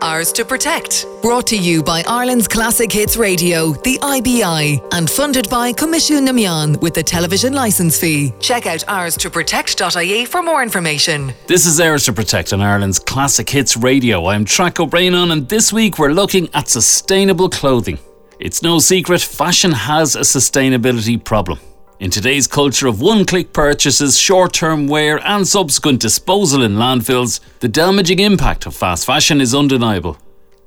Ours to Protect. Brought to you by Ireland's Classic Hits Radio, the IBI, and funded by Coimisiún na Meán with the television licence fee. Check out ours to protect.ie for more information. This is Ours to Protect on Ireland's Classic Hits Radio. I'm Traic O'Brien, and this week we're looking at sustainable clothing. It's no secret, fashion has a sustainability problem. In today's culture of one click purchases, short term wear, and subsequent disposal in landfills, the damaging impact of fast fashion is undeniable.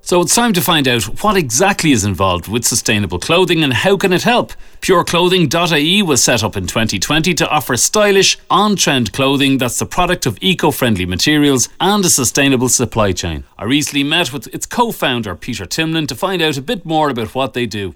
So it's time to find out what exactly is involved with sustainable clothing and how can it help. PureClothing.ie was set up in 2020 to offer stylish, on-trend clothing that's the product of eco-friendly materials and a sustainable supply chain. I recently met with its co-founder Peter Timlin to find out a bit more about what they do.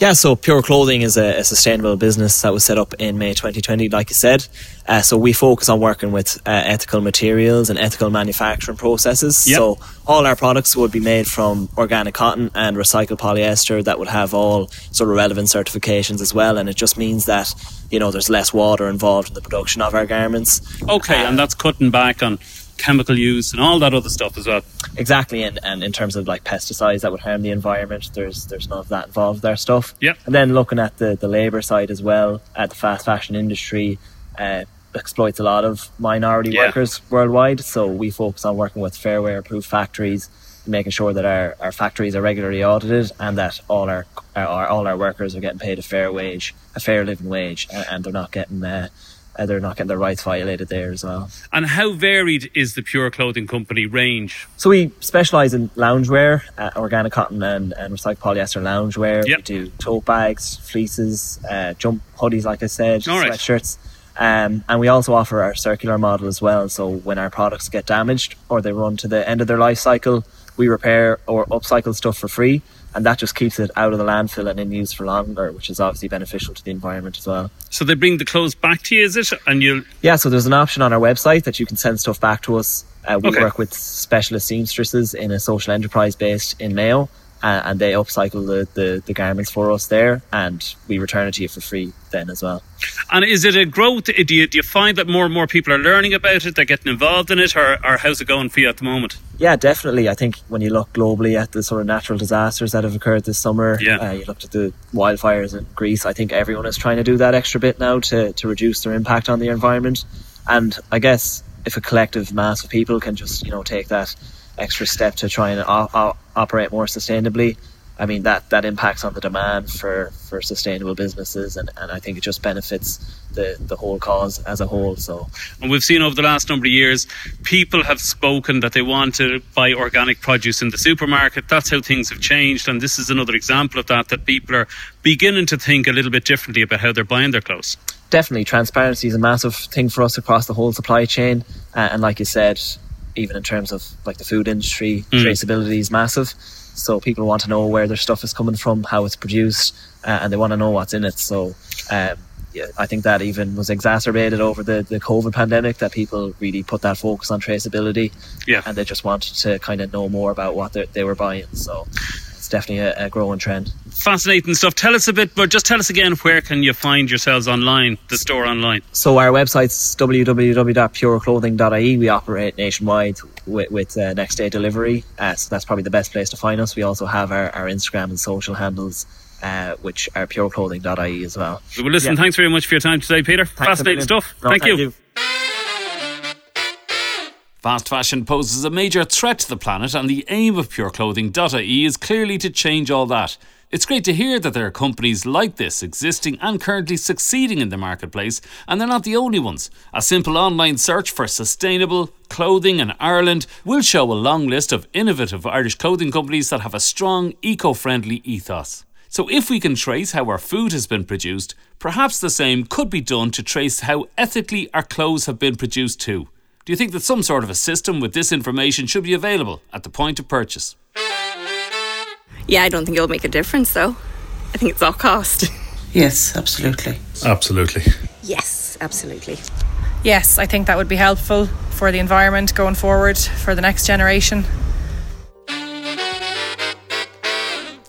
Yeah, so Pure Clothing is a, a, sustainable business that was set up in May 2020, like you said. Uh, so we focus on working with uh, ethical materials and ethical manufacturing processes. Yep. So all our products would be made from organic cotton and recycled polyester that would have all sort of relevant certifications as well. And it just means that, you know, there's less water involved in the production of our garments. Okay, uh, and that's cutting back on chemical use and all that other stuff as well. Exactly, and, and in terms of like pesticides that would harm the environment, there's there's none of that involved there stuff. Yeah. And then looking at the, the labour side as well, at the fast fashion industry, uh, exploits a lot of minority Yeah. workers worldwide. So we focus on working with fair wear approved factories, making sure that our, our factories are regularly audited and that all our, our all our workers are getting paid a fair wage, a fair living wage, and, and they're not getting uh, uh, they're not getting their rights violated there as well. And how varied is the Pure Clothing Company range? So we specialise in loungewear, uh, organic cotton and, and recycled polyester loungewear. Yep. We do tote bags, fleeces, uh, jump hoodies, like I said, All right. sweatshirts. Um, and we also offer our circular model as well. So when our products get damaged or they run to the end of their life cycle, we repair or upcycle stuff for free. And that just keeps it out of the landfill and in use for longer, which is obviously beneficial to the environment as well. So they bring the clothes back to you, is it? And you Yeah, so there's an option on our website that you can send stuff back to us. Uh, we Okay. work with specialist seamstresses in a social enterprise based in Mayo, uh, and they upcycle the, the, the garments for us there, and we return it to you for free then as well. and is it a growth? Do you, do you find that more and more people are learning about it? They're getting involved in it, or, or how's it going for you at the moment? Yeah, definitely. I think when you look globally at the sort of natural disasters that have occurred this summer, Yeah. uh, you looked at the wildfires in Greece. I think everyone is trying to do that extra bit now to, to reduce their impact on the environment. And I guess if a collective mass of people can just you know take that extra step to try and o- o- operate more sustainably, I mean that that impacts on the demand for, for sustainable businesses, and, and I think it just benefits the the whole cause as a whole. So And we've seen over the last number of years, people have spoken that they want to buy organic produce in the supermarket. That's how things have changed. And this is another example of that, that people are beginning to think a little bit differently about how they're buying their clothes. definitely transparency is a massive thing for us across the whole supply chain and like you said even in terms of like the food industry Mm. traceability is massive so people want to know where their stuff is coming from how it's produced uh, and they want to know what's in it so um, yeah, I think that even was exacerbated over the, the COVID pandemic that people really put that focus on traceability Yeah. and they just wanted to kind of know more about what they they were buying so it's definitely a, a growing trend Fascinating stuff. Tell us a bit, but just tell us again where can you find yourselves online, the store online? So our website's www.pureclothing.ie. We operate nationwide with, with uh, next day delivery, uh, so that's probably the best place to find us. We also have our, our Instagram and social handles, uh, which are pureclothing.ie as well. Well, listen, Yeah. thanks very much for your time today, Peter. Thanks Fascinating stuff. No, thank, thank you. you. Fast fashion poses a major threat to the planet, and the aim of pureclothing.ie is clearly to change all that. It's great to hear that there are companies like this existing and currently succeeding in the marketplace, and they're not the only ones. A simple online search for sustainable clothing in Ireland will show a long list of innovative Irish clothing companies that have a strong eco friendly ethos. So, if we can trace how our food has been produced, perhaps the same could be done to trace how ethically our clothes have been produced too. Do you think that some sort of a system with this information should be available at the point of purchase? Yeah, I don't think it'll make a difference though. I think it's all cost. Yes, absolutely. Absolutely. yes, absolutely. Yes, I think that would be helpful for the environment going forward for the next generation.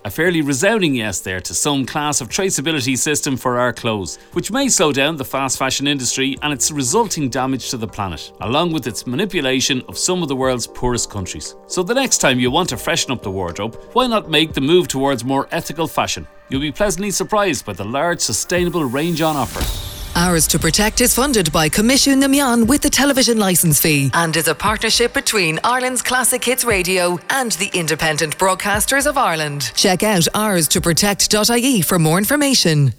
A fairly resounding yes there to some class of traceability system for our clothes, which may slow down the fast fashion industry and its resulting damage to the planet, along with its manipulation of some of the world's poorest countries. So the next time you want to freshen up the wardrobe, why not make the move towards more ethical fashion? You'll be pleasantly surprised by the large sustainable range on offer. Ours to Protect is funded by Coimisiún na Meán with the television licence fee and is a partnership between Ireland's Classic Hits Radio and the Independent Broadcasters of Ireland. Check out ours to protect.ie for more information.